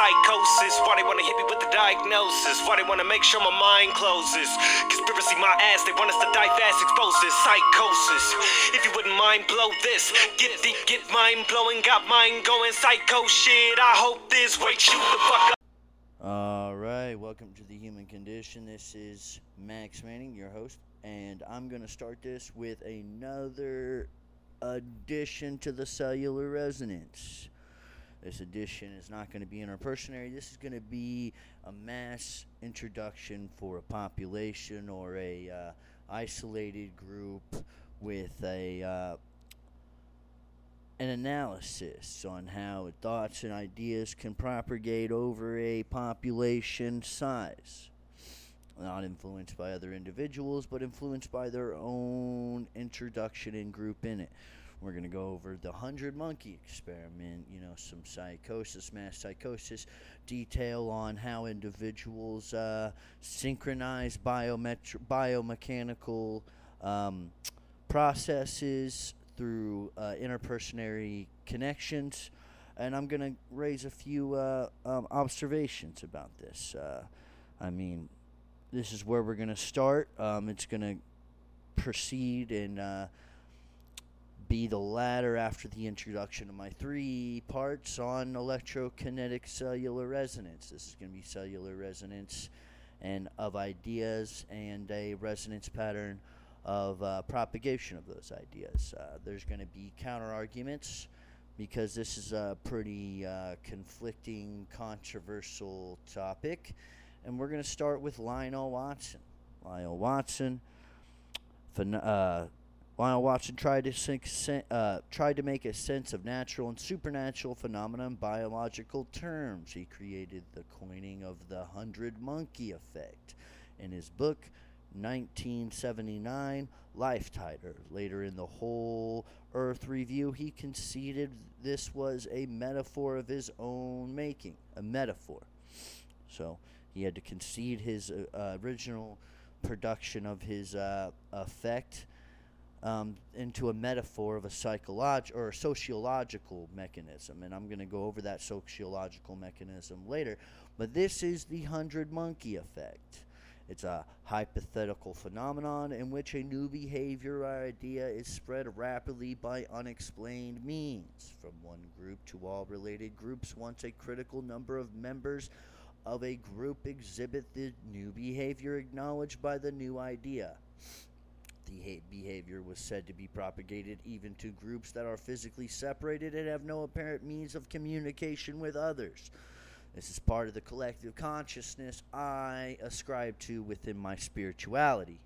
Psychosis, why they wanna hit me with the diagnosis? Why they wanna make sure my mind closes? Conspiracy, my ass, they want us to die fast, expose this psychosis. If you wouldn't mind, blow this. Get deep, get mind blowing, got mind going, psycho shit. I hope this, wait, shoot the fuck up. All right, welcome to the Human Condition. This is Max Manning, your host, and I'm to start this with another addition to the cellular resonance. This edition is not going to be interpersonary. This is going to be a mass introduction for a population or a uh, isolated group with a uh, an analysis on how thoughts and ideas can propagate over a population size. Not influenced by other individuals, but influenced by their own introduction and group in it. We're going to go over the 100 monkey experiment, you know, some psychosis, mass psychosis, detail on how individuals uh, synchronize biometri- biomechanical um, processes through uh, interpersonary connections. And I'm going to raise a few uh, um, observations about this. Uh, I mean, this is where we're going to start. Um, it's going to proceed and uh, be the latter after the introduction of my three parts on electrokinetic cellular resonance. This is going to be cellular resonance and of ideas and a resonance pattern of uh, propagation of those ideas. Uh, there's going to be counter arguments because this is a pretty uh, conflicting, controversial topic. And we're going to start with Lionel Watson. Lionel Watson, phen- uh, Lionel Watson tried to uh, tried to make a sense of natural and supernatural phenomena in biological terms. He created the coining of the hundred monkey effect in his book 1979 Lifetide. Later in the Whole Earth Review, he conceded this was a metaphor of his own making, a metaphor. So he had to concede his uh, original production of his uh, effect um, into a metaphor of a psychological or a sociological mechanism, and I'm going to go over that sociological mechanism later. But this is the hundred monkey effect. It's a hypothetical phenomenon in which a new behavior or idea is spread rapidly by unexplained means from one group to all related groups once a critical number of members of a group exhibit the new behavior acknowledged by the new idea. The behavior was said to be propagated even to groups that are physically separated and have no apparent means of communication with others. This is part of the collective consciousness I ascribe to within my spirituality.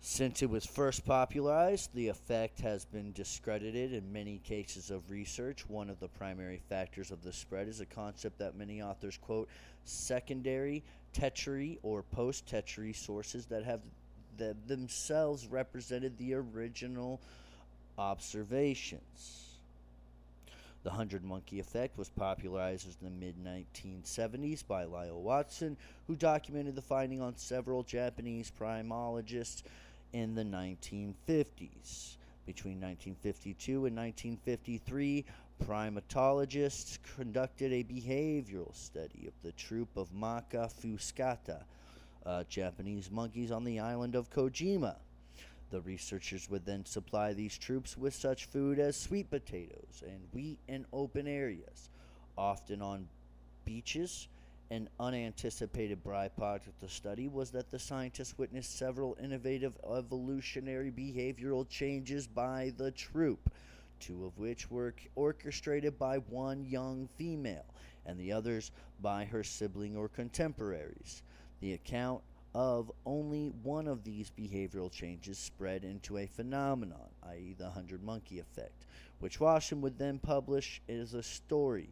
Since it was first popularized, the effect has been discredited in many cases of research. One of the primary factors of the spread is a concept that many authors quote secondary, tertiary, or post tertiary sources that have that themselves represented the original observations. The Hundred Monkey Effect was popularized in the mid 1970s by Lyall Watson, who documented the finding on several Japanese primologists in the 1950s. Between 1952 and 1953, primatologists conducted a behavioral study of the troop of Macaca Fuscata, uh, Japanese monkeys on the island of Koshima. The researchers would then supply these troops with such food as sweet potatoes and wheat in open areas, often on beaches. An unanticipated byproduct of the study was that the scientists witnessed several innovative evolutionary behavioral changes by the troop, two of which were orchestrated by one young female, and the others by her sibling or contemporaries. The account of only one of these behavioral changes spread into a phenomenon, i.e., the hundred monkey effect, which Watson would then publish as a story.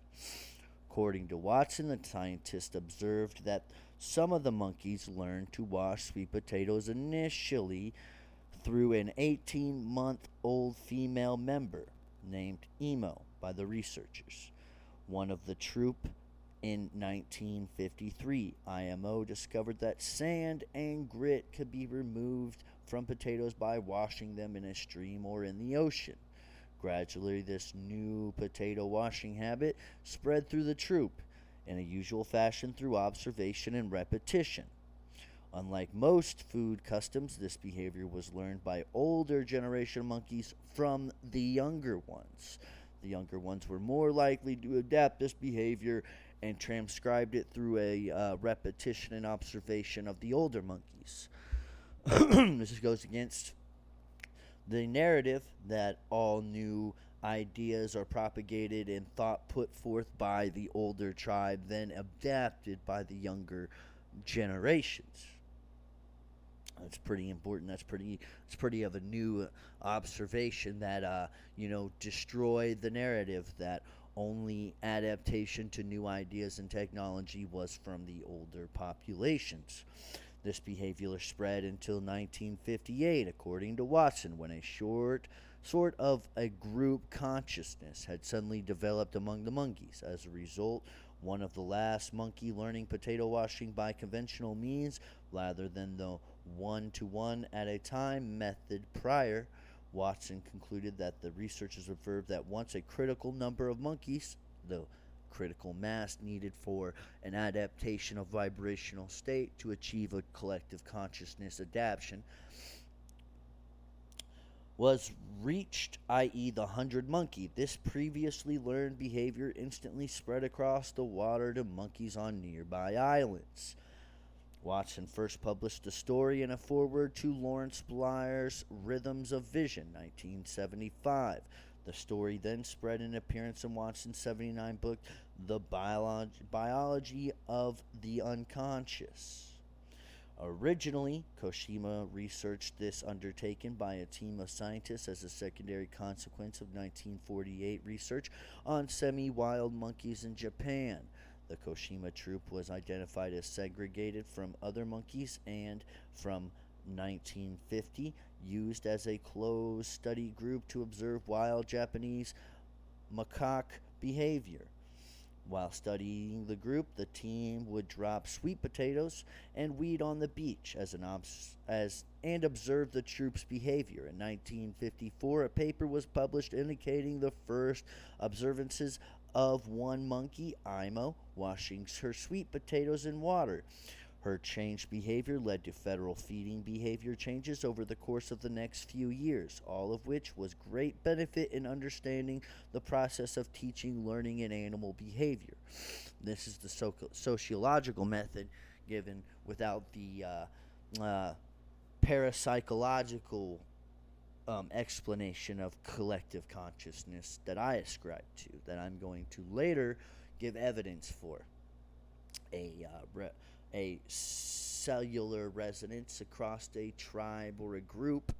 According to Watson, the scientist observed that some of the monkeys learned to wash sweet potatoes initially through an 18 month old female member named Imo by the researchers. One of the troop in 1953, Imo discovered that sand and grit could be removed from potatoes by washing them in a stream or in the ocean. Gradually, this new potato washing habit spread through the troop in a usual fashion through observation and repetition. Unlike most food customs, this behavior was learned by older generation monkeys from the younger ones. The younger ones were more likely to adapt this behavior and transcribed it through a uh, repetition and observation of the older monkeys. this goes against the narrative that all new ideas are propagated and thought put forth by the older tribe, then adapted by the younger generations. That's pretty important. That's pretty. It's pretty of a new observation that uh, you know destroyed the narrative that only adaptation to new ideas and technology was from the older populations. This behavior spread until 1958, according to Watson, when a short sort of a group consciousness had suddenly developed among the monkeys. As a result, one of the last monkey learning potato washing by conventional means rather than the one to one at a time method prior, Watson concluded that the researchers observed that once a critical number of monkeys, the critical mass needed for an adaptation of vibrational state to achieve a collective consciousness adaptation, was reached, i.e., the hundred monkey. This previously learned behavior instantly spread across the water to monkeys on nearby islands. Watson first published the story in a foreword to Lawrence Blair's Rhythms of Vision, 1975. The story then spread in appearance in Watson's 79 book, The Biolog- Biology of the Unconscious. Originally, Koshima researched this undertaken by a team of scientists as a secondary consequence of 1948 research on semi wild monkeys in Japan. The Koshima troop was identified as segregated from other monkeys and, from 1950, used as a closed study group to observe wild Japanese macaque behavior. While studying the group, the team would drop sweet potatoes and weed on the beach as an obs- as and observe the troop's behavior. In 1954, a paper was published indicating the first observances of one monkey, Imo, washing her sweet potatoes in water. Her changed behavior led to federal feeding behavior changes over the course of the next few years, all of which was great benefit in understanding the process of teaching, learning, and animal behavior. This is the so- sociological method given without the uh, uh, parapsychological um, explanation of collective consciousness that I ascribe to, that I'm going to later give evidence for. A uh, re- a cellular resonance across a tribe or a group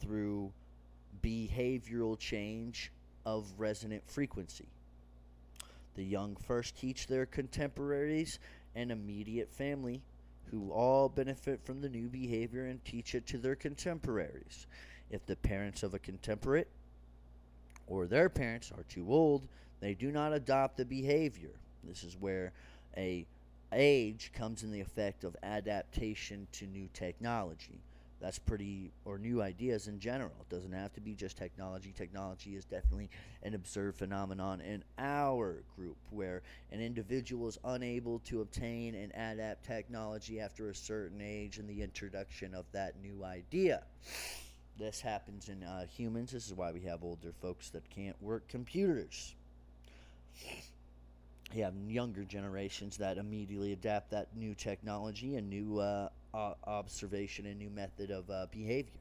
through behavioral change of resonant frequency. The young first teach their contemporaries and immediate family, who all benefit from the new behavior and teach it to their contemporaries. If the parents of a contemporary or their parents are too old, they do not adopt the behavior. This is where a age comes in the effect of adaptation to new technology. That's pretty, or new ideas in general. It doesn't have to be just technology. Technology is definitely an observed phenomenon in our group where an individual is unable to obtain and adapt technology after a certain age and the introduction of that new idea. This happens in uh, humans. This is why we have older folks that can't work computers you have younger generations that immediately adapt that new technology and new uh, observation and new method of uh, behavior.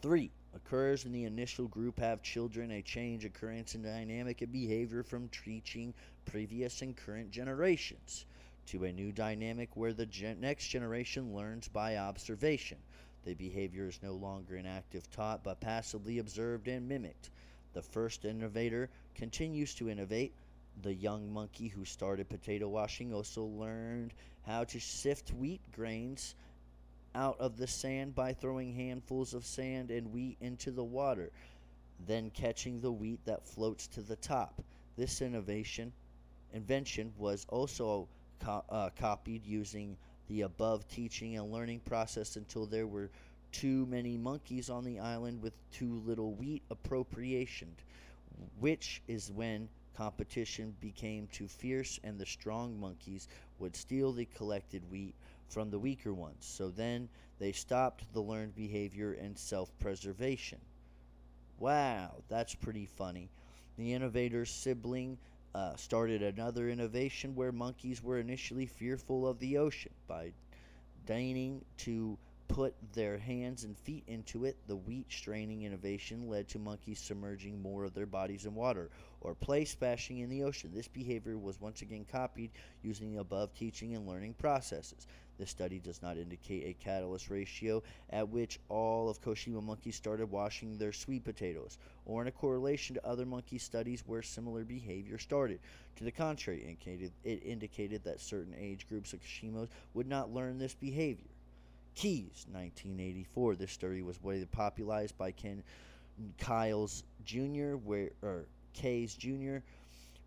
Three occurs in the initial group have children a change occurrence in dynamic and behavior from teaching previous and current generations to a new dynamic where the gen- next generation learns by observation. The behavior is no longer an active taught but passively observed and mimicked. The first innovator continues to innovate. The young monkey who started potato washing also learned how to sift wheat grains out of the sand by throwing handfuls of sand and wheat into the water, then catching the wheat that floats to the top. This innovation invention was also co- uh, copied using the above teaching and learning process until there were too many monkeys on the island with too little wheat appropriationed, which is when competition became too fierce and the strong monkeys would steal the collected wheat from the weaker ones. So then they stopped the learned behavior and self preservation. Wow, that's pretty funny. The innovator's sibling uh, started another innovation where monkeys were initially fearful of the ocean. By deigning to put their hands and feet into it, the wheat straining innovation led to monkeys submerging more of their bodies in water or play splashing in the ocean. This behavior was once again copied using the above teaching and learning processes. This study does not indicate a catalyst ratio at which all of Koshima monkeys started washing their sweet potatoes, or in a correlation to other monkey studies where similar behavior started. To the contrary, it indicated, it indicated that certain age groups of Koshimos would not learn this behavior. Keyes, 1984. This story was widely popularized by Ken Keyes Jr., where or Keyes Jr.,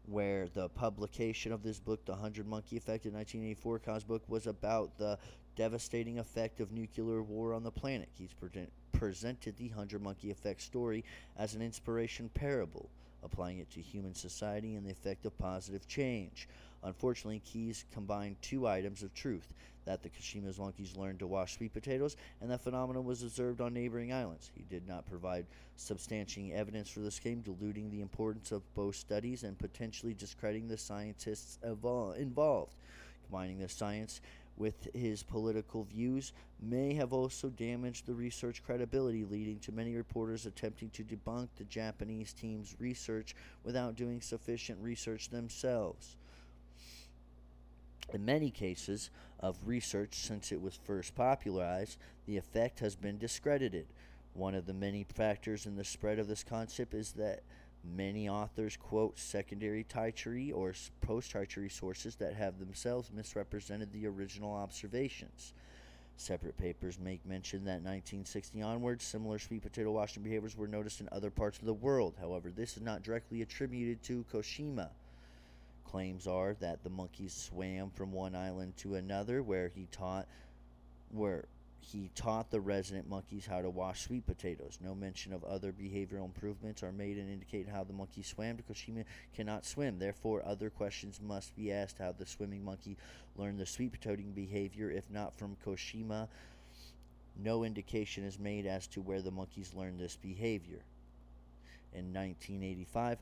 where the publication of this book, The Hundred Monkey Effect, in 1984, Keyes's book was about the devastating effect of nuclear war on the planet. He's pre- presented the Hundred Monkey Effect story as an inspiration parable, applying it to human society and the effect of positive change. Unfortunately, Keyes combined two items of truth that the Koshima's monkeys learned to wash sweet potatoes, and that phenomenon was observed on neighboring islands. He did not provide substantiating evidence for this claim, diluting the importance of both studies and potentially discrediting the scientists involved. Combining the science with his political views may have also damaged the research credibility, leading to many reporters attempting to debunk the Japanese team's research without doing sufficient research themselves. In many cases of research since it was first popularized, the effect has been discredited. One of the many factors in the spread of this concept is that many authors quote secondary tertiary or post tertiary sources that have themselves misrepresented the original observations. Separate papers make mention that 1960 onwards, similar sweet potato washing behaviors were noticed in other parts of the world. However, this is not directly attributed to Koshima. Claims are that the monkeys swam from one island to another where he taught where he taught the resident monkeys how to wash sweet potatoes. No mention of other behavioral improvements are made and indicate how the monkey swam because she cannot swim. Therefore, other questions must be asked how the swimming monkey learned the sweet potatoing behavior, if not from Koshima. No indication is made as to where the monkeys learned this behavior. In 1985,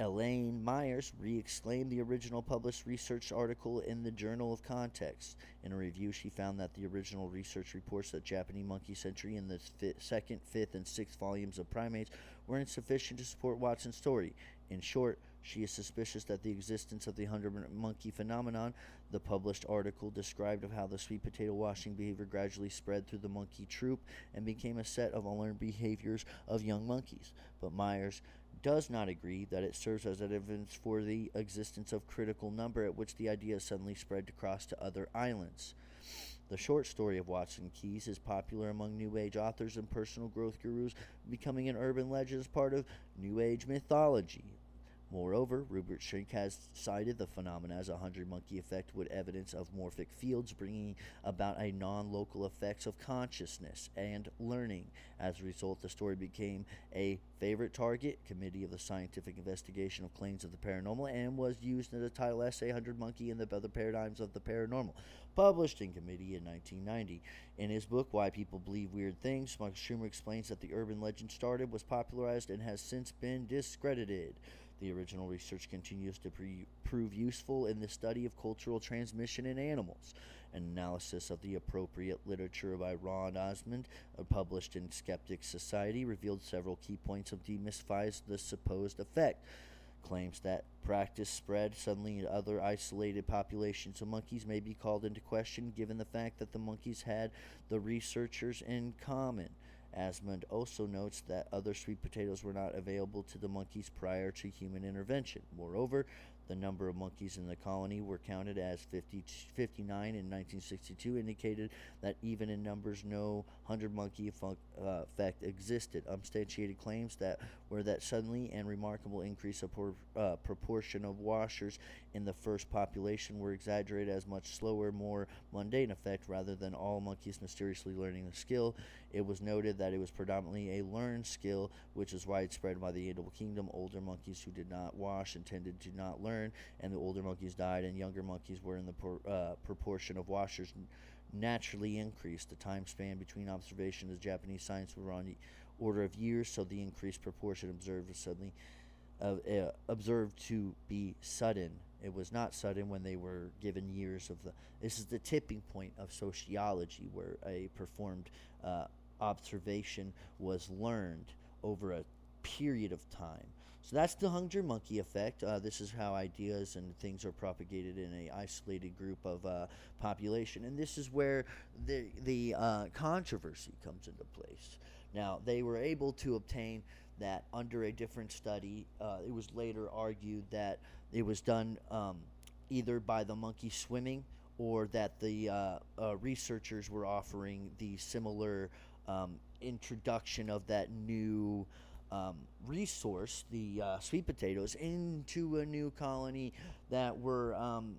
Elaine Myers re exclaimed the original published research article in the Journal of Context. In a review, she found that the original research reports that Japanese monkey century in the second, fifth, and sixth volumes of Primates were insufficient to support Watson's story. In short, she is suspicious that the existence of the hundred monkey phenomenon, the published article described of how the sweet potato washing behavior gradually spread through the monkey troop and became a set of unlearned behaviors of young monkeys. But Myers does not agree that it serves as evidence for the existence of critical number at which the idea suddenly spread across to other islands. The short story of Watson Keyes is popular among New Age authors and personal growth gurus, becoming an urban legend as part of New Age mythology. Moreover, Rupert Sheldrake has cited the phenomenon as a hundred monkey effect with evidence of morphic fields bringing about a non local effects of consciousness and learning. As a result, the story became a favorite target committee of the scientific investigation of claims of the paranormal and was used in the title essay 100 Monkey and the Other Paradigms of the Paranormal, published in committee in 1990. In his book, Why People Believe Weird Things, Mark Shermer explains that the urban legend started, was popularized, and has since been discredited. The original research continues to pre- prove useful in the study of cultural transmission in animals. An analysis of the appropriate literature by Ron Amundson, published in Skeptics Society, revealed several key points of demystifies the supposed effect. Claims that practice spread suddenly to other isolated populations of monkeys may be called into question given the fact that the monkeys had the researchers in common. Asmund also notes that other sweet potatoes were not available to the monkeys prior to human intervention. Moreover, The number of monkeys in the colony were counted as 50, 59 in 1962, indicated that even in numbers no 100 monkey uh, effect existed. Unsubstantiated claims that were that suddenly and remarkable increase of por- uh, proportion of washers in the first population were exaggerated as much slower, more mundane effect rather than all monkeys mysteriously learning the skill. It was noted that it was predominantly a learned skill, which is widespread by the animal kingdom. Older monkeys who did not wash and tended to not learn, and the older monkeys died, and younger monkeys were in the por- uh, proportion of washers naturally increased. The time span between observation of Japanese science were on order of years, so the increased proportion observed was suddenly uh, uh, observed to be sudden. It was not sudden when they were given years of the. This is the tipping point of sociology, where a performed uh, observation was learned over a period of time. So that's the Hunger Monkey effect. Uh, this is how ideas and things are propagated in a isolated group of uh, population, and this is where the the uh, controversy comes into place. Now they were able to obtain that under a different study. Uh, it was later argued that it was done um, either by the monkey swimming or that the uh, uh, researchers were offering the similar um, introduction of that new um, resource, the uh, sweet potatoes, into a new colony that were um,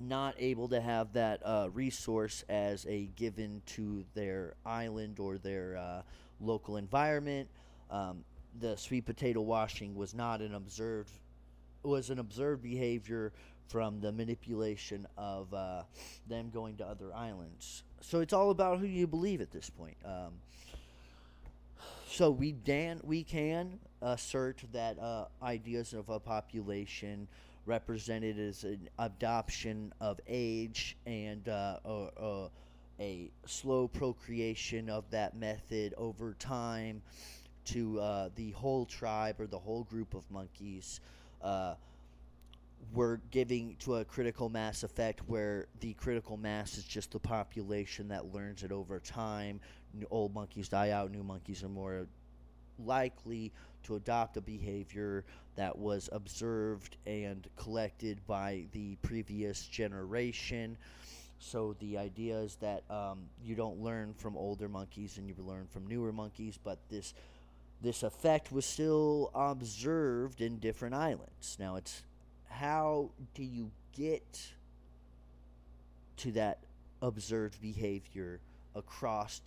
not able to have that uh, resource as a given to their island or their uh, local environment. Um, the sweet potato washing was not an observed was an observed behavior from the manipulation of uh, them going to other islands. So it's all about who you believe at this point. Um, so we dan we can assert that uh, ideas of a population represented as an adoption of age and uh, a, a, a slow procreation of that method over time to uh, the whole tribe or the whole group of monkeys. Uh, we're giving to a critical mass effect where the critical mass is just the population that learns it over time. N- Old monkeys die out, new monkeys are more likely to adopt a behavior that was observed and collected by the previous generation. So the idea is that um, you don't learn from older monkeys and you learn from newer monkeys, but this this effect was still observed in different islands. Now it's how do you get to that observed behavior across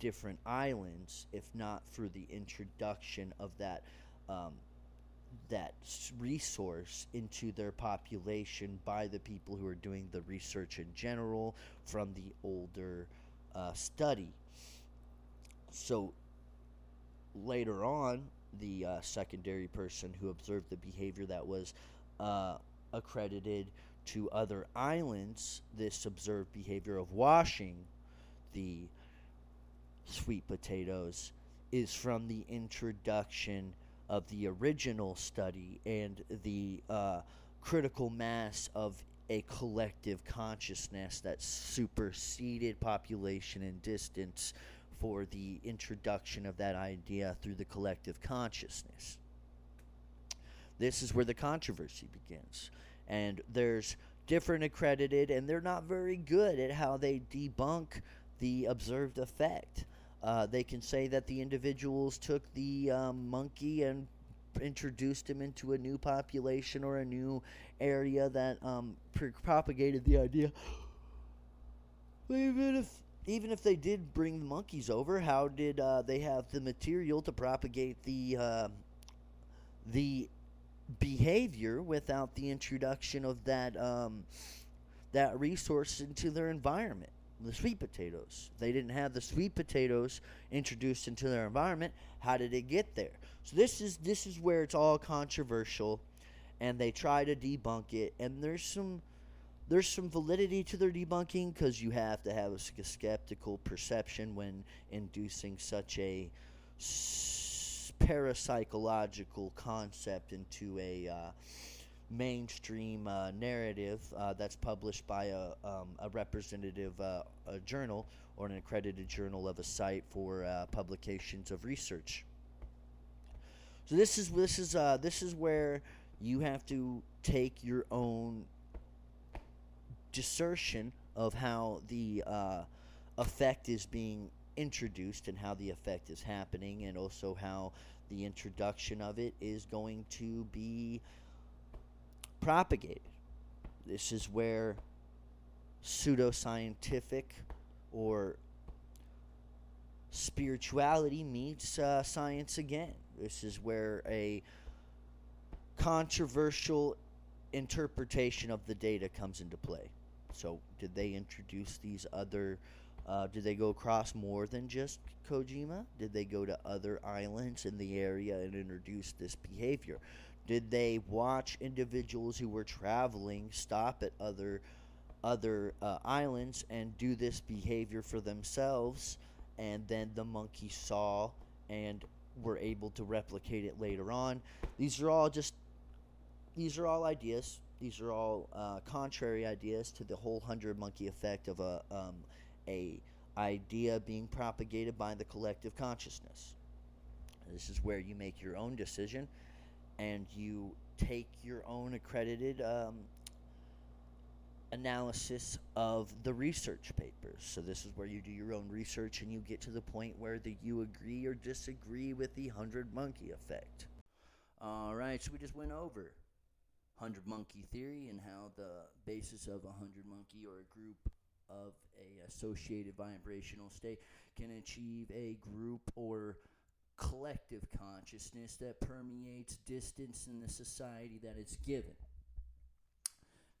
different islands if not through the introduction of that um, that resource into their population by the people who are doing the research in general from the older uh, study. So later on the uh, secondary person who observed the behavior that was uh, accredited to other islands this observed behavior of washing the sweet potatoes is from the introduction of the original study and the uh, critical mass of a collective consciousness that superseded population and distance for the introduction of that idea through the collective consciousness. This is where the controversy begins. And there's different accredited, and they're not very good at how they debunk the observed effect. Uh, they can say that the individuals took the um, monkey and introduced him into a new population or a new area that um, propagated the idea. Even if even if they did bring the monkeys over, how did uh, they have the material to propagate the uh, the behavior without the introduction of that um, that resource into their environment? The sweet potatoes. They didn't have the sweet potatoes introduced into their environment. How did it get there? So this is this is where it's all controversial, and they try to debunk it. And there's some there's some validity to their debunking because you have to have a skeptical perception when inducing such a s- parapsychological concept into a uh, mainstream uh, narrative uh, that's published by a, um, a representative uh, a journal or an accredited journal of a site for uh, publications of research. So this is this is uh, this is where you have to take your own dissertion of how the uh, effect is being introduced and how the effect is happening, and also how the introduction of it is going to be propagated. This is where pseudoscientific or spirituality meets uh, science again. This is where a controversial interpretation of the data comes into play. So, did they introduce these other? Uh, did they go across more than just Koshima? Did they go to other islands in the area and introduce this behavior? Did they watch individuals who were traveling stop at other other uh, islands and do this behavior for themselves? And then the monkey saw and were able to replicate it later on. These are all just these are all ideas. These are all uh, contrary ideas to the whole hundred monkey effect of a um, a idea being propagated by the collective consciousness. This is where you make your own decision and you take your own accredited um, analysis of the research papers. So this is where you do your own research and you get to the point where the, you agree or disagree with the hundred monkey effect. All right, so we just went over hundred monkey theory and how the basis of a hundred monkey or a group of a associated vibrational state can achieve a group or collective consciousness that permeates distance in the society that it's given.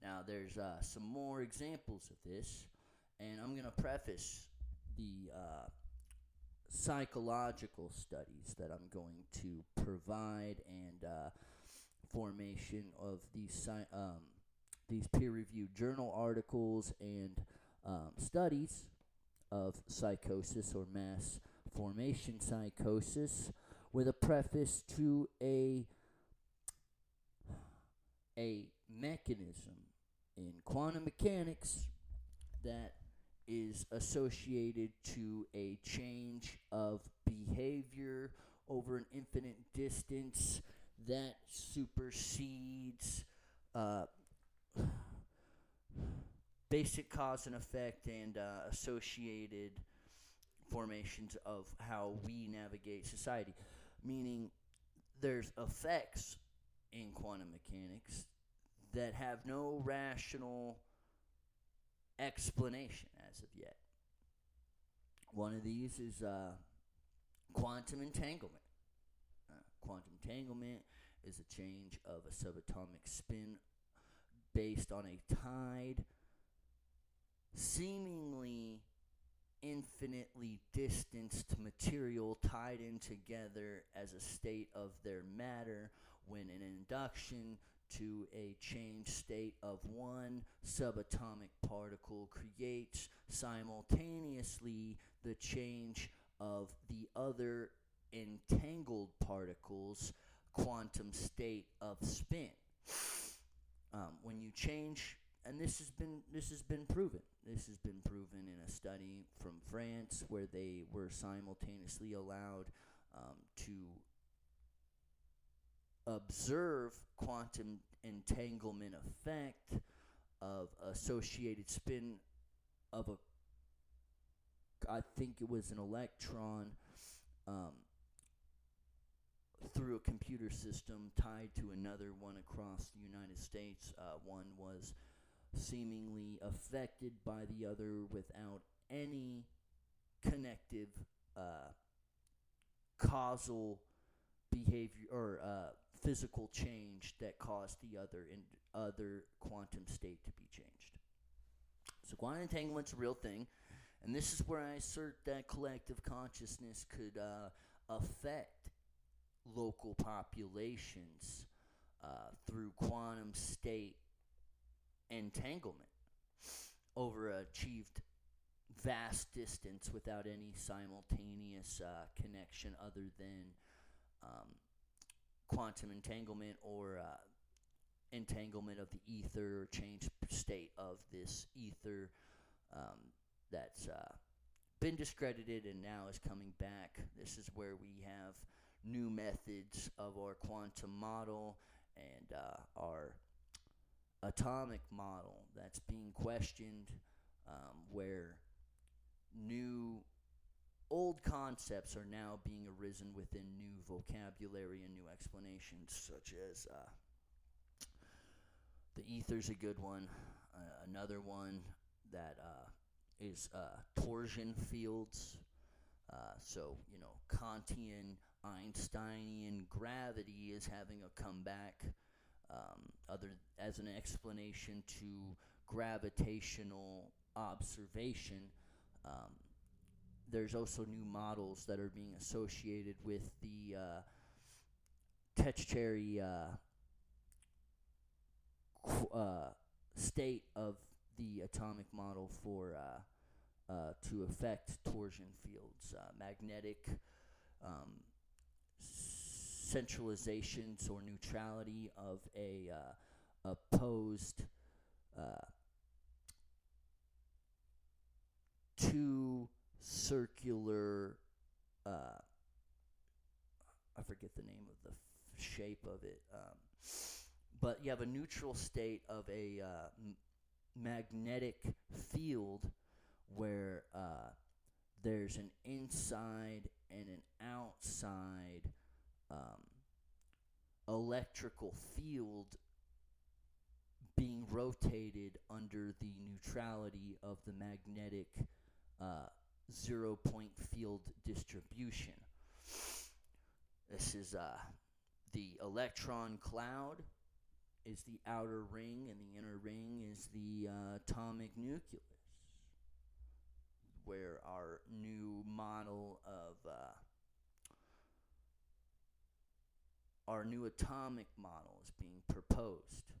Now, there's uh, some more examples of this, and I'm going to preface the uh, psychological studies that I'm going to provide and uh, formation of these um, these peer-reviewed journal articles and um, studies of psychosis or mass formation psychosis with a preface to a a mechanism in quantum mechanics that is associated to a change of behavior over an infinite distance that supersedes uh, basic cause and effect and uh, associated formations of how we navigate society. Meaning, there's effects in quantum mechanics that have no rational explanation as of yet. One of these is uh, quantum entanglement. Uh, quantum entanglement is a change of a subatomic spin based on a tied, seemingly infinitely distanced material tied in together as a state of their matter when an induction to a changed state of one subatomic particle creates simultaneously the change of the other entangled particles quantum state of spin. Um, when you change and this has been this has been proven this has been proven in a study from France where they were simultaneously allowed um, to observe quantum entanglement effect of associated spin of a I think it was an electron um, through a computer system tied to another one across the United States. Uh, one was seemingly affected by the other without any connective uh, causal behavior or uh, physical change that caused the other in other quantum state to be changed. So quantum entanglement's a real thing, and this is where I assert that collective consciousness could uh, affect local populations uh, through quantum state entanglement over achieved vast distance without any simultaneous uh, connection other than um, quantum entanglement or uh, entanglement of the ether or change state of this ether um, that's uh, been discredited and now is coming back. This is where we have new methods of our quantum model and uh, our atomic model that's being questioned, um, where new old concepts are now being arisen within new vocabulary and new explanations, such as uh, the ether's a good one. Uh, another one that uh, is uh, torsion fields. Uh, so, you know, Kantian, Einsteinian gravity is having a comeback. Um, other as an explanation to gravitational observation. Um, there's also new models that are being associated with the uh, uh, uh, state of the atomic model for uh, uh, to affect torsion fields, uh, magnetic um, centralizations or neutrality of a uh, opposed uh, two circular uh, I forget the name of the f- shape of it um, but you have a neutral state of a uh, m- magnetic field where uh, there's an inside and an outside um, electrical field being rotated under the neutrality of the magnetic uh, zero point field distribution. This is uh, the electron cloud is the outer ring, and the inner ring is the uh, atomic nucleus, where our new model of uh, our new atomic model is being proposed.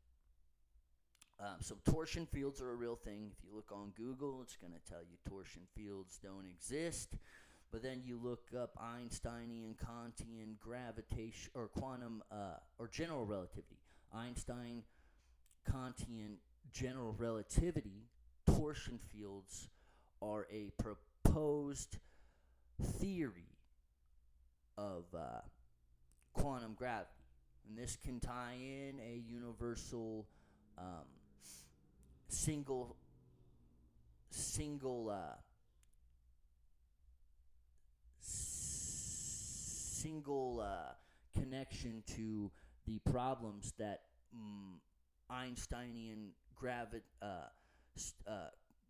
Um, so torsion fields are a real thing. If you look on Google, it's going to tell you torsion fields don't exist. But then you look up Einsteinian, Kantian, gravitation, or quantum, uh, or general relativity. Einstein, Kantian, general relativity, torsion fields are a proposed theory of uh, quantum gravity. And this can tie in a universal um, single single uh, single uh, connection to the problems that mm, Einsteinian gravi- uh, uh,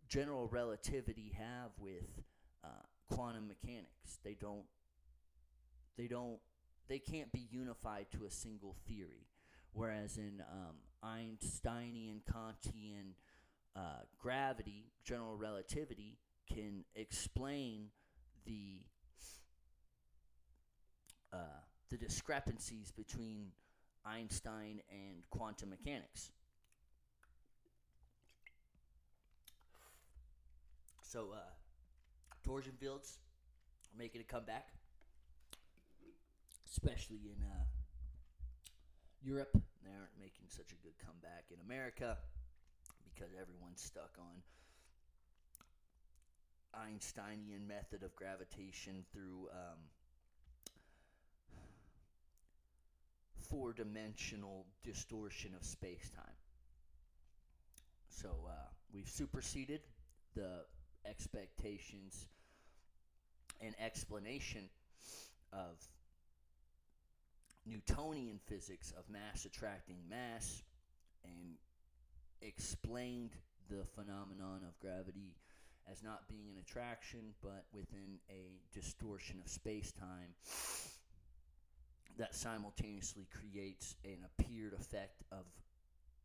general relativity have with uh, quantum mechanics. They don't. They don't. They can't be unified to a single theory. Whereas in um, Einsteinian, Kantian uh, gravity, general relativity can explain the uh, the discrepancies between Einstein and quantum mechanics. So, uh, torsion fields are making a comeback, especially in uh, Europe. They aren't making such a good comeback in America because everyone's stuck on Einsteinian method of gravitation through um, four dimensional distortion of space time. So uh, we've superseded the expectations and explanation of Newtonian physics of mass attracting mass and explained the phenomenon of gravity as not being an attraction but within a distortion of space time that simultaneously creates an appeared effect of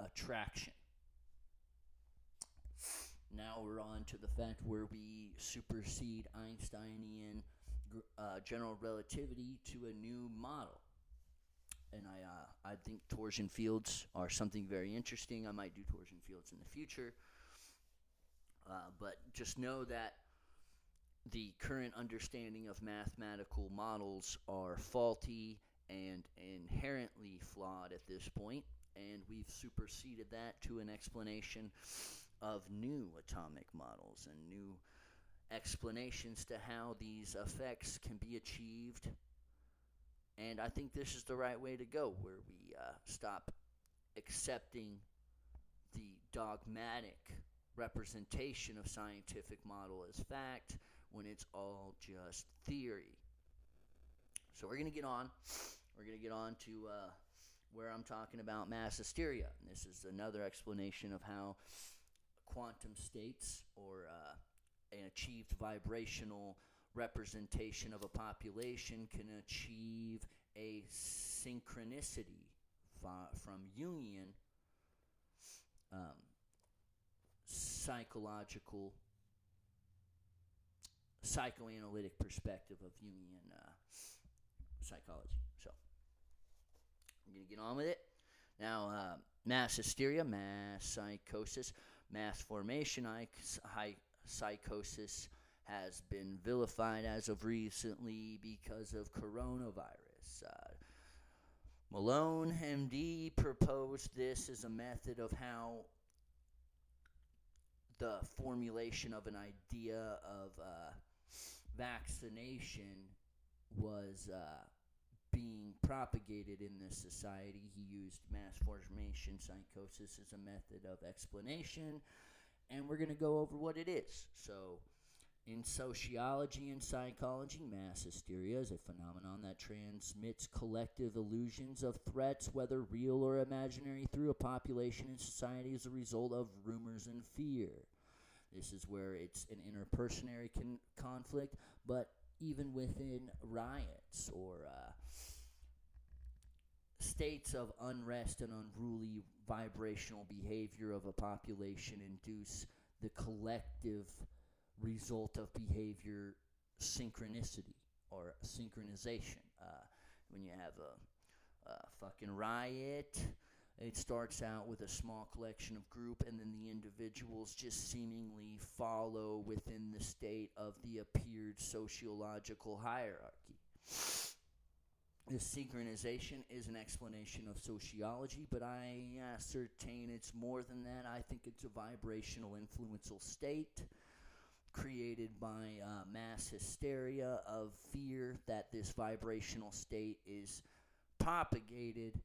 attraction. Now we're on to the fact where we supersede Einsteinian uh, general relativity to a new model. And I, uh, I think torsion fields are something very interesting. I might do torsion fields in the future. Uh, but just know that the current understanding of mathematical models are faulty and inherently flawed at this point, and we've superseded that to an explanation of new atomic models and new explanations to how these effects can be achieved And I think this is the right way to go, where we uh, stop accepting the dogmatic representation of scientific model as fact when it's all just theory. So we're going to get on. We're going to get on to uh, where I'm talking about mass hysteria. And this is another explanation of how quantum states or uh, an achieved vibrational representation of a population can achieve a synchronicity from Jungian um, psychological, psychoanalytic perspective of Jungian uh, psychology. So I'm going to get on with it. Now, uh, mass hysteria, mass psychosis, mass formation psychosis has been vilified as of recently because of coronavirus. Uh, Malone, MD, proposed this as a method of how the formulation of an idea of uh, vaccination was uh, being propagated in this society. He used mass formation psychosis as a method of explanation, and we're going to go over what it is. So, in sociology and psychology, mass hysteria is a phenomenon that transmits collective illusions of threats, whether real or imaginary, through a population and society as a result of rumors and fear. This is where it's an interpersonal con- conflict, but even within riots or uh, states of unrest and unruly vibrational behavior of a population induce the collective result of behavior synchronicity or synchronization. Uh, when you have a, a, fucking riot, it starts out with a small collection of group, and then the individuals just seemingly follow within the state of the appeared sociological hierarchy. This synchronization is an explanation of sociology, but I ascertain it's more than that. I think it's a vibrational influential state created by uh, mass hysteria of fear that this vibrational state is propagated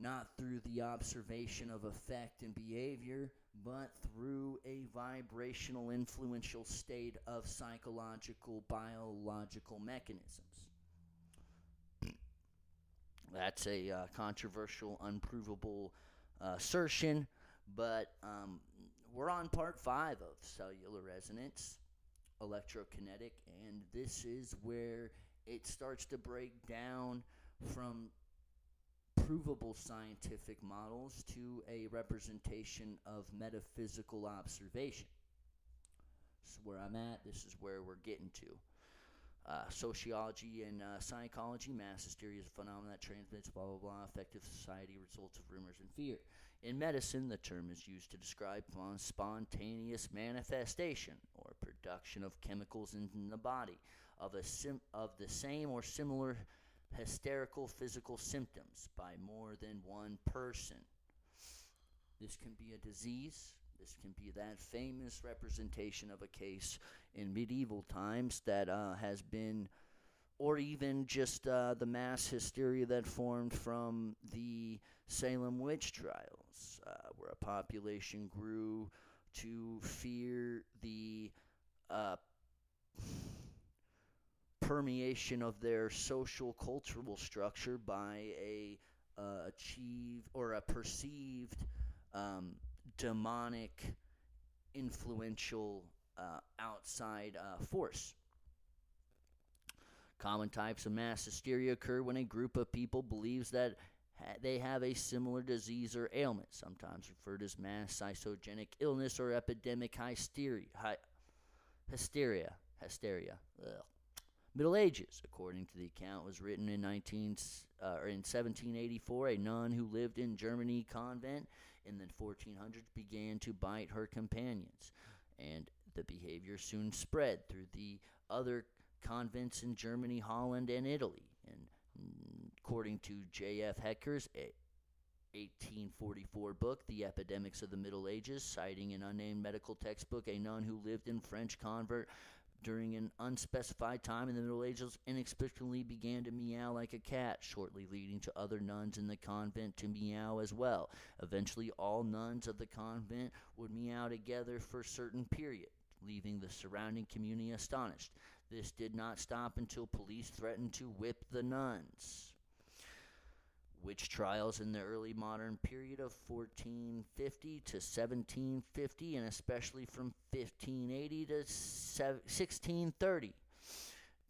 not through the observation of effect and behavior, but through a vibrational influential state of psychological biological mechanisms. That's a uh, controversial, unprovable uh, assertion, but um, we're on part five of cellular resonance electrokinetic, and this is where it starts to break down from provable scientific models to a representation of metaphysical observation. This is where I'm at. This is where we're getting to. Uh, sociology and uh, psychology, mass hysteria is a phenomenon that transmits blah blah blah. Affective society results of rumors and fear. In medicine, the term is used to describe spontaneous manifestation or production of chemicals in the body of a sim- of the same or similar hysterical physical symptoms by more than one person. This can be a disease, this can be that famous representation of a case in medieval times that uh, has been, or even just uh, the mass hysteria that formed from the Salem witch trials, uh, where a population grew to fear the uh, permeation of their social cultural structure by a uh, achieved or a perceived um, demonic, influential uh, outside uh, force. Common types of mass hysteria occur when a group of people believes that they have a similar disease or ailment, sometimes referred as mass psychogenic illness or epidemic hysteria. Hy- hysteria. Hysteria. Ugh. Middle Ages, according to the account, was written in 19 uh, or in 1784. A nun who lived in Germany convent in the 1400s began to bite her companions, and the behavior soon spread through the other convents in Germany, Holland, and Italy. According to J.F. Hecker's 1844 book, The Epidemics of the Middle Ages, citing an unnamed medical textbook, a nun who lived in French convert during an unspecified time in the Middle Ages, inexplicably began to meow like a cat, shortly leading to other nuns in the convent to meow as well. Eventually, all nuns of the convent would meow together for a certain period, leaving the surrounding community astonished. This did not stop until police threatened to whip the nuns witch trials in the early modern period of 1450 to 1750, and especially from 1580 to 1630.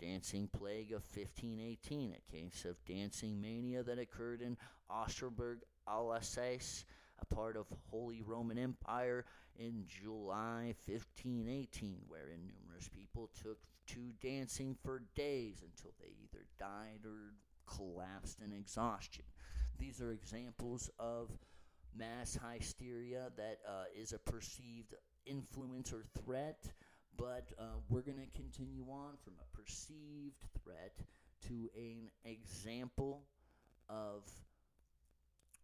Dancing Plague of 1518, a case of dancing mania that occurred in Augsburg, Alsace, a part of Holy Roman Empire, in July 1518, wherein numerous people took to dancing for days until they either died or collapsed in exhaustion. These are examples of mass hysteria that uh, is a perceived influence or threat, but uh, we're going to continue on from a perceived threat to an example of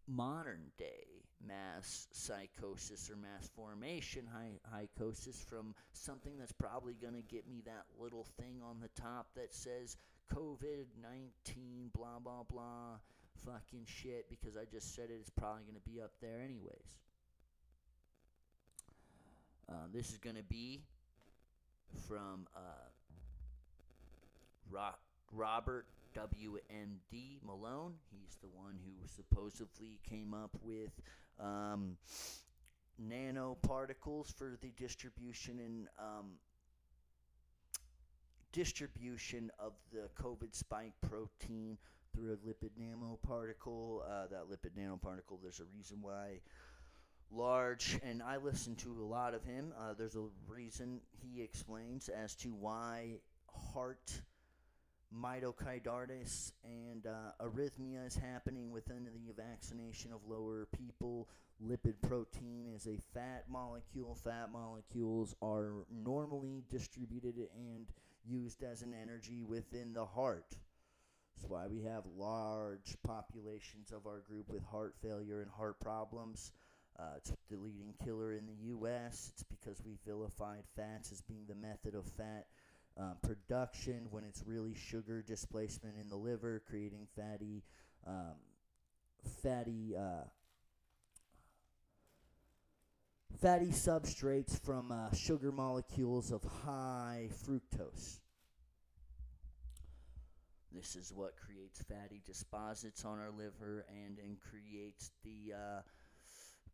modern day mass psychosis or mass formation psychosis from something that's probably going to get me that little thing on the top that says COVID 19, blah, blah, blah, fucking shit, because I just said it, it's probably going to be up there anyways. Uh, this is going to be from uh, Ro- Robert W.M.D. Malone. He's the one who supposedly came up with um, nanoparticles for the distribution and um, distribution of the COVID spike protein through a lipid nanoparticle. Uh, that lipid nanoparticle, there's a reason why large, and I listen to a lot of him. Uh, there's a reason he explains as to why heart myocarditis and uh, arrhythmia is happening within the vaccination of lower people. Lipid protein is a fat molecule. Fat molecules are normally distributed and used as an energy within the heart. That's why we have large populations of our group with heart failure and heart problems. Uh, it's the leading killer in the U.S. It's because we vilified fats as being the method of fat um, production when it's really sugar displacement in the liver, creating fatty, um, fatty, uh, fatty substrates from uh, sugar molecules of high fructose. This is what creates fatty deposits on our liver and, and creates the uh,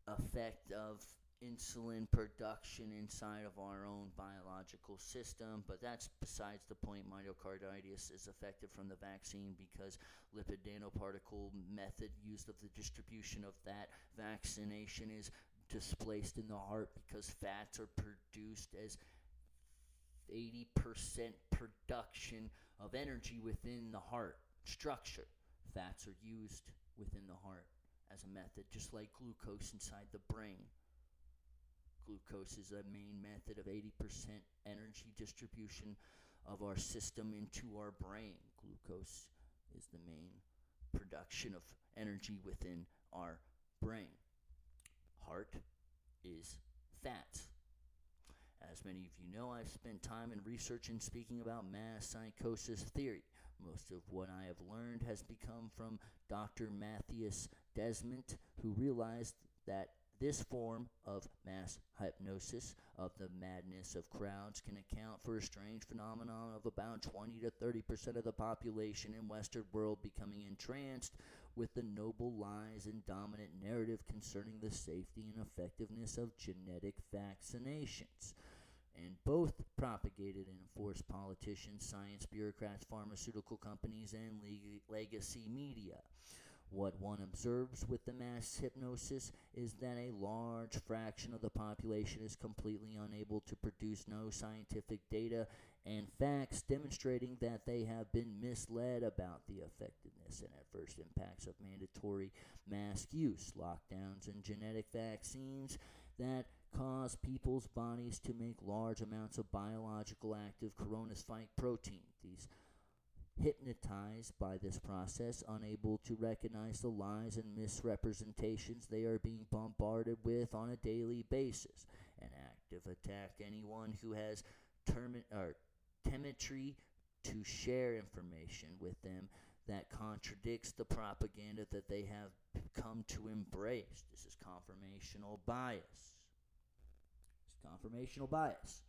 effect of insulin production inside of our own biological system, but that's besides the point. Myocarditis is affected from the vaccine because lipid nanoparticle method used of the distribution of that vaccination is displaced in the heart because fats are produced as 80% production of energy within the heart structure. Fats are used within the heart as a method, just like glucose inside the brain. Glucose is a main method of 80% energy distribution of our system into our brain. Glucose is the main production of energy within our brain. Heart is fat. As many of you know, I've spent time in research and speaking about mass psychosis theory. Most of what I have learned has become from Dr. Mattias Desmet, who realized that this form of mass hypnosis of the madness of crowds can account for a strange phenomenon of about 20 to 30 percent of the population in Western world becoming entranced with the noble lies and dominant narrative concerning the safety and effectiveness of genetic vaccinations. And both propagated and enforced politicians, science bureaucrats, pharmaceutical companies, and legacy media. What one observes with the mass hypnosis is that a large fraction of the population is completely unable to produce no scientific data and facts demonstrating that they have been misled about the effectiveness and adverse impacts of mandatory mask use, lockdowns, and genetic vaccines that cause people's bodies to make large amounts of biological active coronavirus protein. These hypnotized by this process, unable to recognize the lies and misrepresentations they are being bombarded with on a daily basis. An active attack anyone who has termi- or temetry to share information with them that contradicts the propaganda that they have come to embrace. This is confirmational bias. It's confirmational bias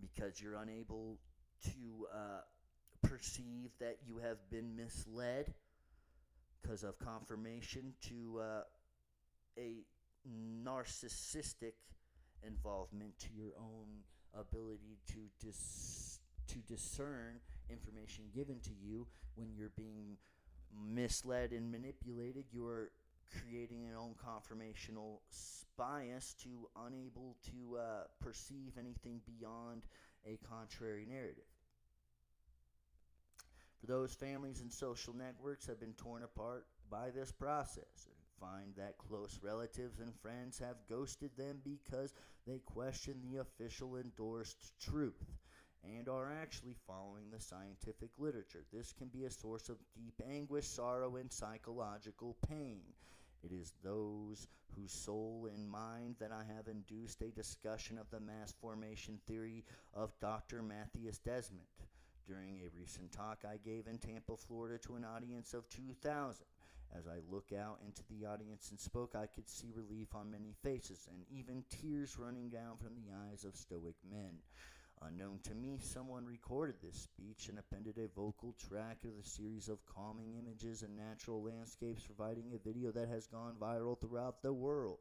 because you're unable to uh, perceive that you have been misled because of confirmation to uh, a narcissistic involvement to your own ability to dis- to discern information given to you when you're being misled and manipulated. You're creating your own confirmational bias to unable to uh, perceive anything beyond a contrary narrative those families and social networks have been torn apart by this process and find that close relatives and friends have ghosted them because they question the official endorsed truth and are actually following the scientific literature. This can be a source of deep anguish, sorrow, and psychological pain. It is those whose soul and mind that I have induced a discussion of the mass formation theory of Dr. Mattias Desmet during a recent talk I gave in Tampa, Florida to an audience of 2,000. As I look out into the audience and spoke, I could see relief on many faces and even tears running down from the eyes of stoic men. Unknown to me, someone recorded this speech and appended a vocal track of the series of calming images and natural landscapes, providing a video that has gone viral throughout the world.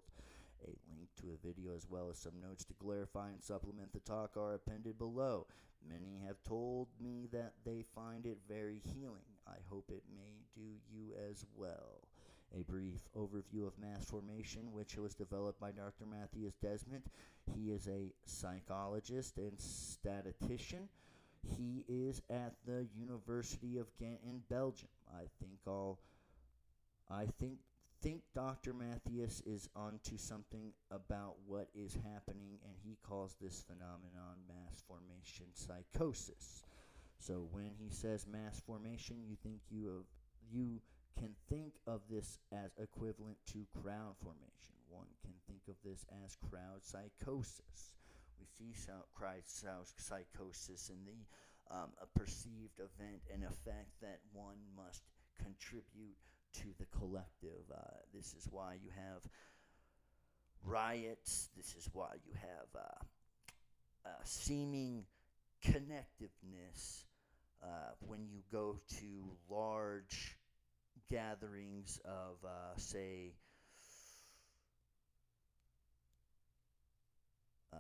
A link to a video as well as some notes to clarify and supplement the talk are appended below. Many have told me that they find it very healing. I hope it may do you as well. A brief overview of mass formation, which was developed by Dr. Mattias Desmet. He is a psychologist and statistician. He is at the University of Ghent in Belgium. I think I'll I think think Dr. Mattias is onto something about what is happening, and he calls this phenomenon mass formation psychosis. So when he says mass formation, you think you have, you can think of this as equivalent to crowd formation. One can think of this as crowd psychosis. We see crowd psychosis in the um, perceived event and effect that one must contribute to the collective. Uh, this is why you have riots. This is why you have uh, uh, seeming connectiveness uh, when you go to large gatherings of, uh, say, um,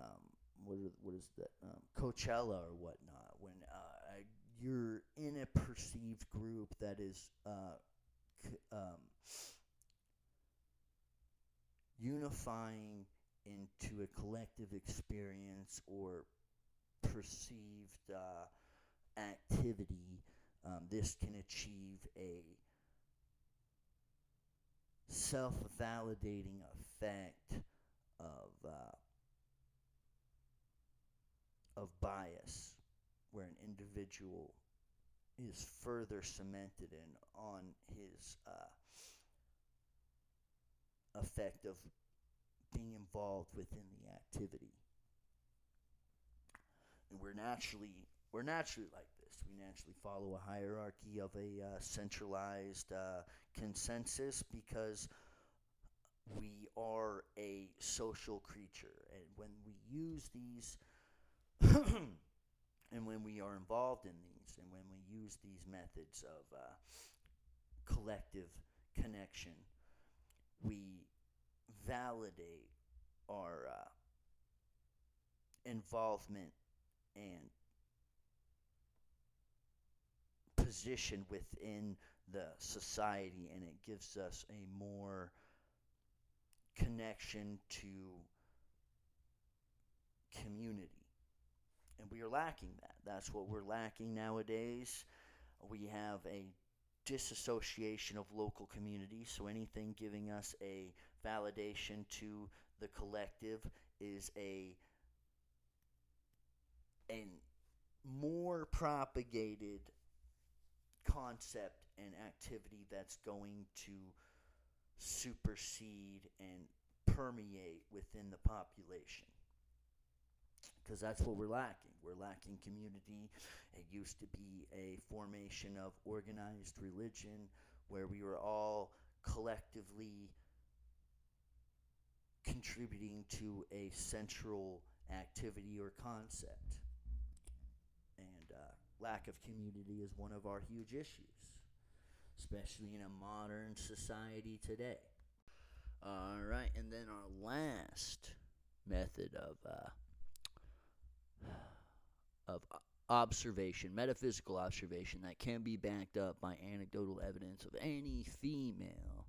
what, are, what is that? Um, Coachella or whatnot. When you're in a perceived group that is um, unifying into a collective experience or perceived uh, activity, um, this can achieve a self validating effect of, uh, of bias, where an individual is further cemented in on his uh, effect of being involved within the activity. And we're naturally we're naturally like this. We naturally follow a hierarchy of a uh, centralized uh, consensus because we are a social creature, and when we use these and when we are involved in these, and when we use these methods of uh, collective connection, we validate our uh, involvement and position within the society, and it gives us a more connection to community and we are lacking that. That's what we're lacking nowadays. We have a disassociation of local communities, so anything giving us a validation to the collective is a a more propagated concept and activity that's going to supersede and permeate within the population because that's what we're lacking. We're lacking community. It used to be a formation of organized religion where we were all collectively contributing to a central activity or concept. And uh, lack of community is one of our huge issues, especially in a modern society today. All right, and then our last method of uh, of observation, metaphysical observation that can be backed up by anecdotal evidence of any female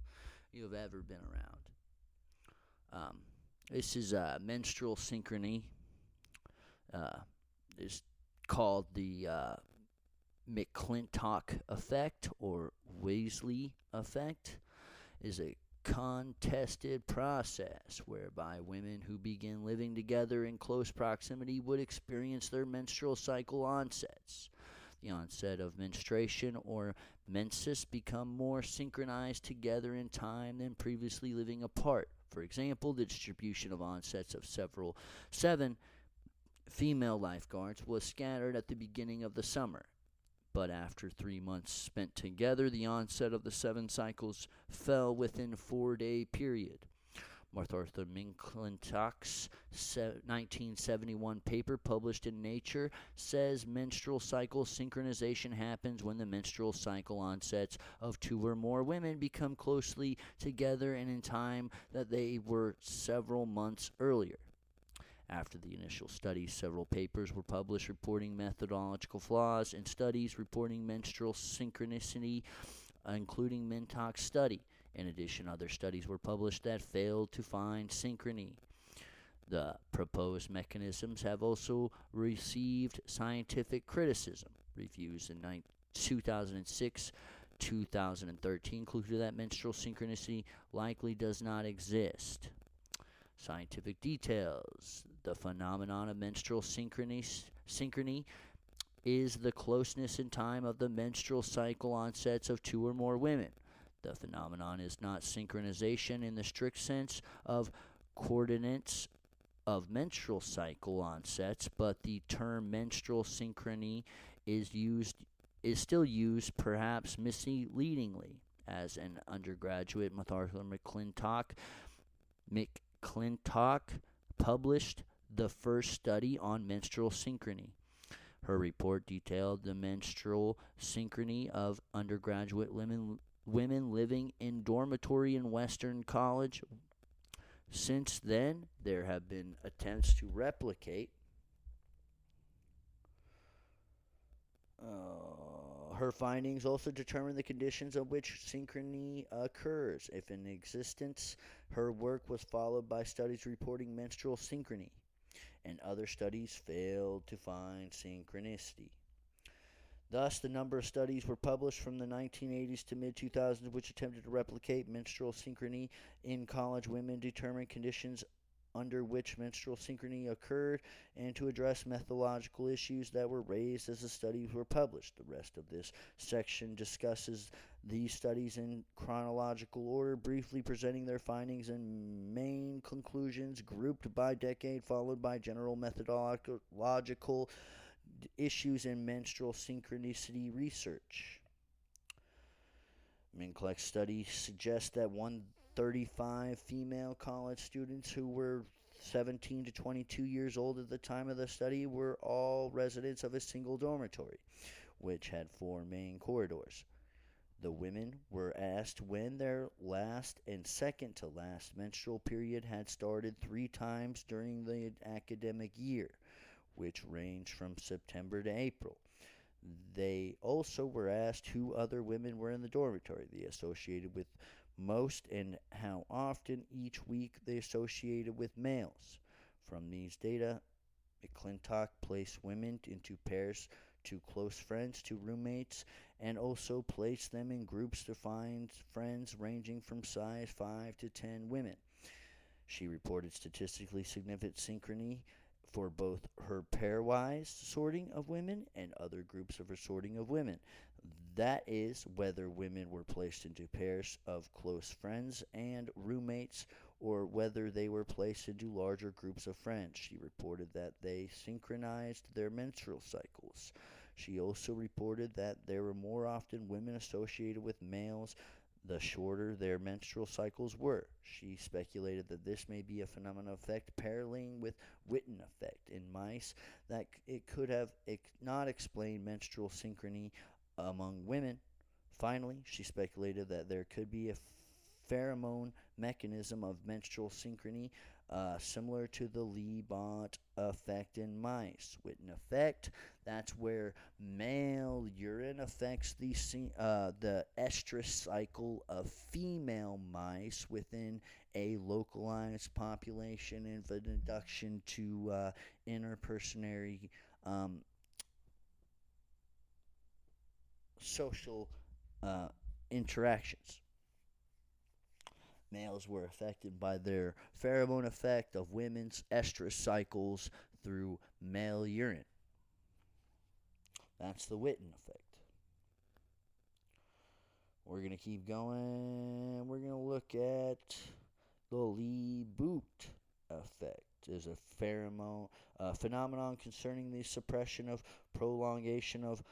you have ever been around. Um, this is uh, menstrual synchrony. Uh, is called the uh, McClintock effect or Wellesley effect. Is a contested process whereby women who begin living together in close proximity would experience their menstrual cycle onsets. The onset of menstruation or menses become more synchronized together in time than previously living apart. For example, the distribution of onsets of several seven female lifeguards was scattered at the beginning of the summer. But after three months spent together, the onset of the seven cycles fell within a four day period. Martha McClintock's 1971 paper published in Nature says menstrual cycle synchronization happens when the menstrual cycle onsets of two or more women become closely together and in time that they were several months earlier. After the initial studies, several papers were published reporting methodological flaws and studies reporting menstrual synchronicity, including Mintock's study. In addition, other studies were published that failed to find synchrony. The proposed mechanisms have also received scientific criticism. Reviews in 2006 2013 concluded that menstrual synchronicity likely does not exist. Scientific details. The phenomenon of menstrual synchrony, synchrony is the closeness in time of the menstrual cycle onsets of two or more women. The phenomenon is not synchronization in the strict sense of coordinates of menstrual cycle onsets, but the term menstrual synchrony is used is still used perhaps misleadingly as an undergraduate Martha McClintock McClintock published the first study on menstrual synchrony. Her report detailed the menstrual synchrony of undergraduate women, women living in dormitory in Western College. Since then, there have been attempts to replicate Uh, her findings also determine the conditions on which synchrony occurs. If in existence, her work was followed by studies reporting menstrual synchrony, and other studies failed to find synchronicity. Thus, the number of studies were published from the 1980s to mid 2000s which attempted to replicate menstrual synchrony in college women determined conditions under which menstrual synchrony occurred and to address methodological issues that were raised as the studies were published. The rest of this section discusses these studies in chronological order, briefly presenting their findings and main conclusions grouped by decade, followed by general methodological issues in menstrual synchronicity research. Minkleck's study suggests that 135 female college students who were 17 to 22 years old at the time of the study were all residents of a single dormitory, which had four main corridors. The women were asked when their last and second to last menstrual period had started three times during the academic year, which ranged from September to April. They also were asked who other women were in the dormitory. They associated with most and how often each week they associated with males. From these data, McClintock placed women into pairs to close friends to roommates and also placed them in groups to find friends ranging from size 5 to 10 women. She reported statistically significant synchrony for both her pairwise sorting of women and other groups of her sorting of women. That is, whether women were placed into pairs of close friends and roommates or whether they were placed into larger groups of friends. She reported that they synchronized their menstrual cycles. She also reported that there were more often women associated with males the shorter their menstrual cycles were. She speculated that this may be a phenomenon effect paralleling with Whitten effect in mice, that it could have not explained menstrual synchrony among women. Finally, she speculated that there could be a pheromone mechanism of menstrual synchrony uh, similar to the Lee-Boot effect in mice. Whitten effect, that's where male urine affects the uh, the estrous cycle of female mice within a localized population and an induction to uh, interpersonary um, social uh, interactions males were affected by their pheromone effect of women's estrous cycles through male urine. That's the Whitten effect. We're going to keep going. We're going to look at the Lee Boot effect. Is a pheromone uh, phenomenon concerning the suppression of prolongation of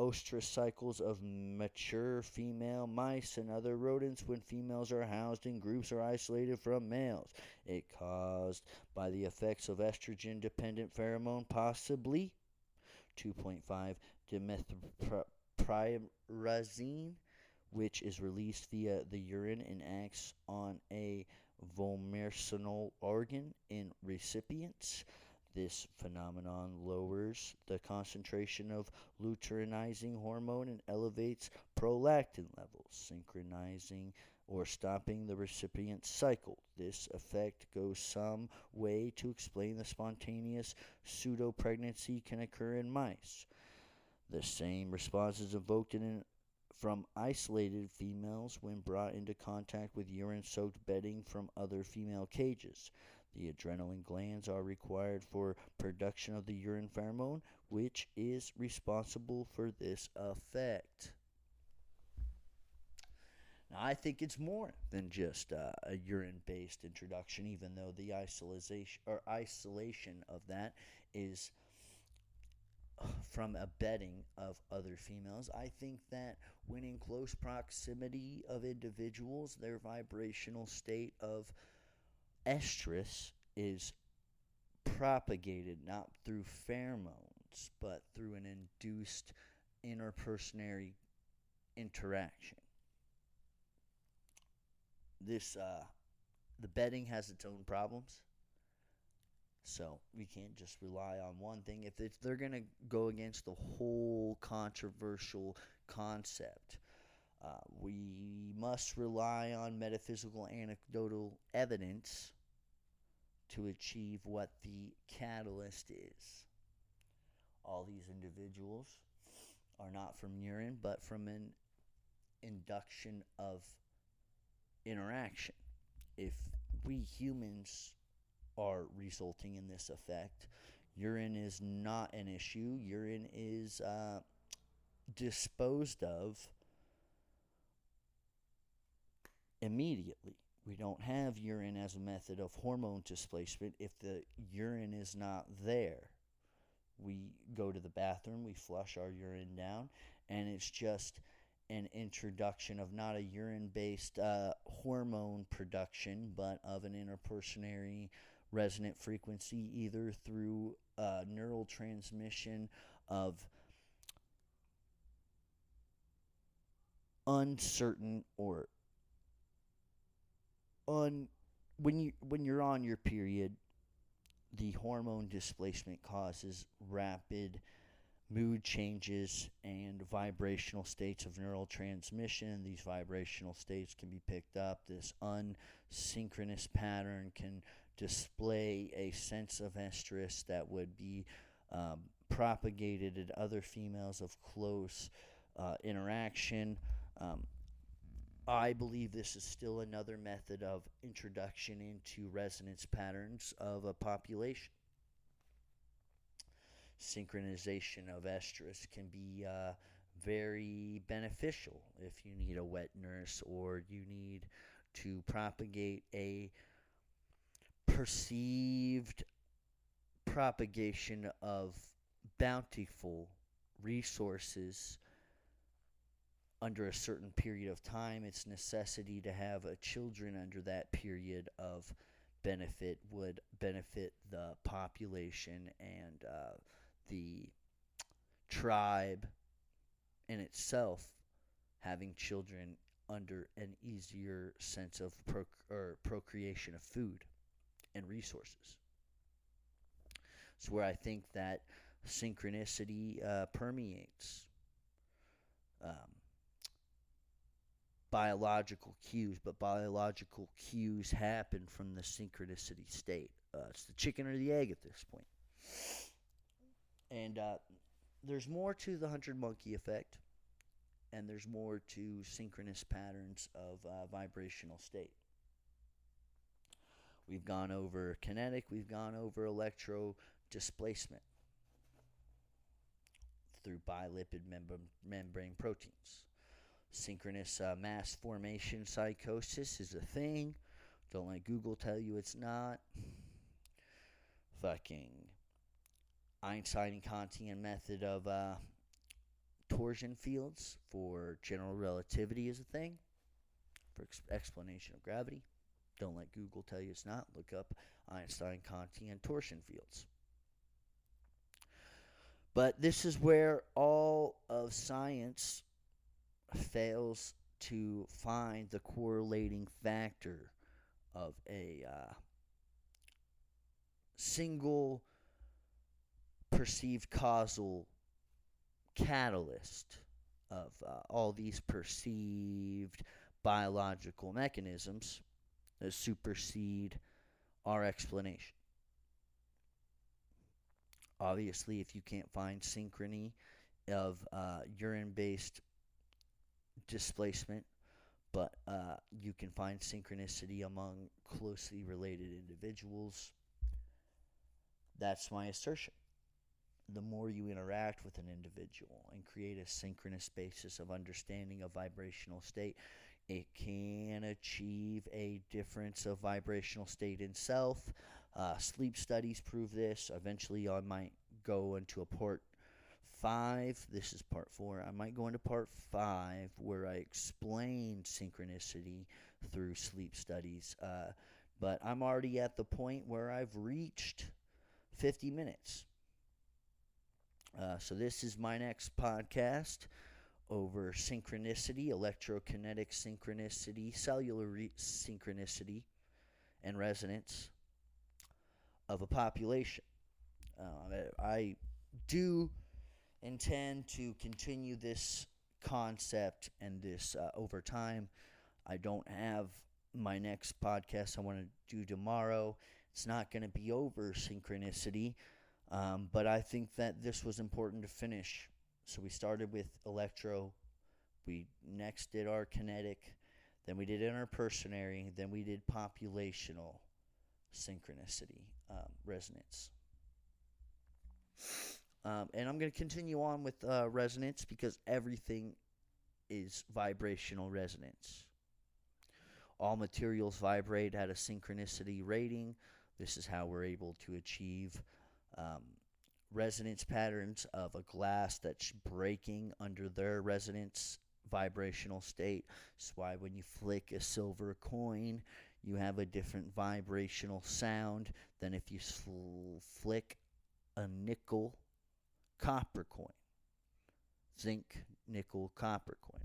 oestrus cycles of mature female mice and other rodents when females are housed in groups or isolated from males. It caused by the effects of estrogen dependent pheromone, possibly 2.5 dimethylpyrazine, which is released via the urine and acts on a vomeronasal organ in recipients. This phenomenon lowers the concentration of luteinizing hormone and elevates prolactin levels, synchronizing or stopping the recipient's cycle. This effect goes some way to explain the spontaneous pseudo pregnancy can occur in mice. The same response is evoked in from isolated females when brought into contact with urine soaked bedding from other female cages. The adrenaline glands are required for production of the urine pheromone, which is responsible for this effect. Now, I think it's more than just uh, a urine-based introduction, even though the isolation or isolation of that is from a bedding of other females. I think that when in close proximity of individuals, their vibrational state of estrus is propagated not through pheromones, but through an induced interpersonary interaction. This, uh, the bedding has its own problems. So we can't just rely on one thing. If it's, they're going to go against the whole controversial concept, uh, we must rely on metaphysical anecdotal evidence to achieve what the catalyst is. All these individuals are not from urine, but from an induction of interaction. If we humans are resulting in this effect, urine is not an issue. Urine is uh, disposed of immediately. We don't have urine as a method of hormone displacement if the urine is not there. We go to the bathroom, we flush our urine down, and it's just an introduction of not a urine based uh, hormone production, but of an interpersonary resonant frequency, either through uh, neural transmission of uncertain or on when you when you're on your period, the hormone displacement causes rapid mood changes and vibrational states of neural transmission. These vibrational states can be picked up. This unsynchronous pattern can display a sense of estrus that would be um, propagated in other females of close uh, interaction. Um, I believe this is still another method of introduction into resonance patterns of a population. Synchronization of estrus can be uh, very beneficial if you need a wet nurse or you need to propagate a perceived propagation of bountiful resources under a certain period of time, its necessity to have a children under that period of benefit would benefit the population and uh, the tribe in itself having children under an easier sense of proc- or procreation of food and resources. It's where I think that synchronicity uh, permeates. Um, biological cues, but biological cues happen from the synchronicity state. Uh, it's the chicken or the egg at this point. And uh, there's more to the hundred monkey effect, and there's more to synchronous patterns of uh, vibrational state. We've gone over kinetic, we've gone over electro displacement through bilipid membrane proteins. Synchronous uh, mass formation psychosis is a thing. Don't let Google tell you it's not. Fucking Einstein and Cartan method of uh, torsion fields for general relativity is a thing. For ex- explanation of gravity. Don't let Google tell you it's not. Look up Einstein Cartan torsion fields. But this is where all of science fails to find the correlating factor of a uh, single perceived causal catalyst of uh, all these perceived biological mechanisms that supersede our explanation. Obviously, if you can't find synchrony of uh, urine based displacement, but uh, you can find synchronicity among closely related individuals. That's my assertion. The more you interact with an individual and create a synchronous basis of understanding of vibrational state, it can achieve a difference of vibrational state in self. Uh, sleep studies prove this. Eventually, I might go into a port five. This is part four. I might go into part five where I explain synchronicity through sleep studies. Uh, but I'm already at the point where I've reached 50 minutes. Uh, so this is my next podcast over synchronicity, electrokinetic synchronicity, cellular re- synchronicity, and resonance of a population. Uh, I do intend to continue this concept and this uh, over time. I don't have my next podcast I want to do tomorrow. It's not going to be over synchronicity, um, but I think that this was important to finish. So we started with electro, we next did our kinetic, then we did interpersonary, then we did populational synchronicity um, resonance. Um, and I'm going to continue on with uh, resonance because everything is vibrational resonance. All materials vibrate at a synchronicity rating. This is how we're able to achieve um, resonance patterns of a glass that's breaking under their resonance vibrational state. That's why when you flick a silver coin, you have a different vibrational sound than if you fl- flick a nickel copper coin. Zinc, nickel, copper coin.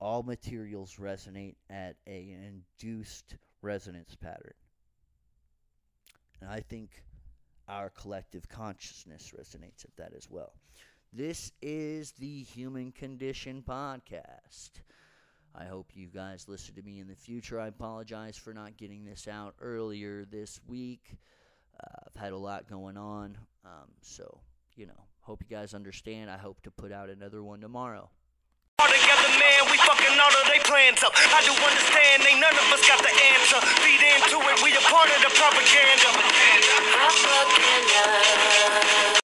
All materials resonate at an induced resonance pattern. And I think our collective consciousness resonates at that as well. This is the Human Condition Podcast. I hope you guys listen to me in the future. I apologize for not getting this out earlier this week. Uh, I've had a lot going on, um, so, you know, hope you guys understand. I hope to put out another one tomorrow. All together, man, we fucking all of they plans up. I do understand, ain't none of us got the answer. Feed into it, we a part of the propaganda. propaganda.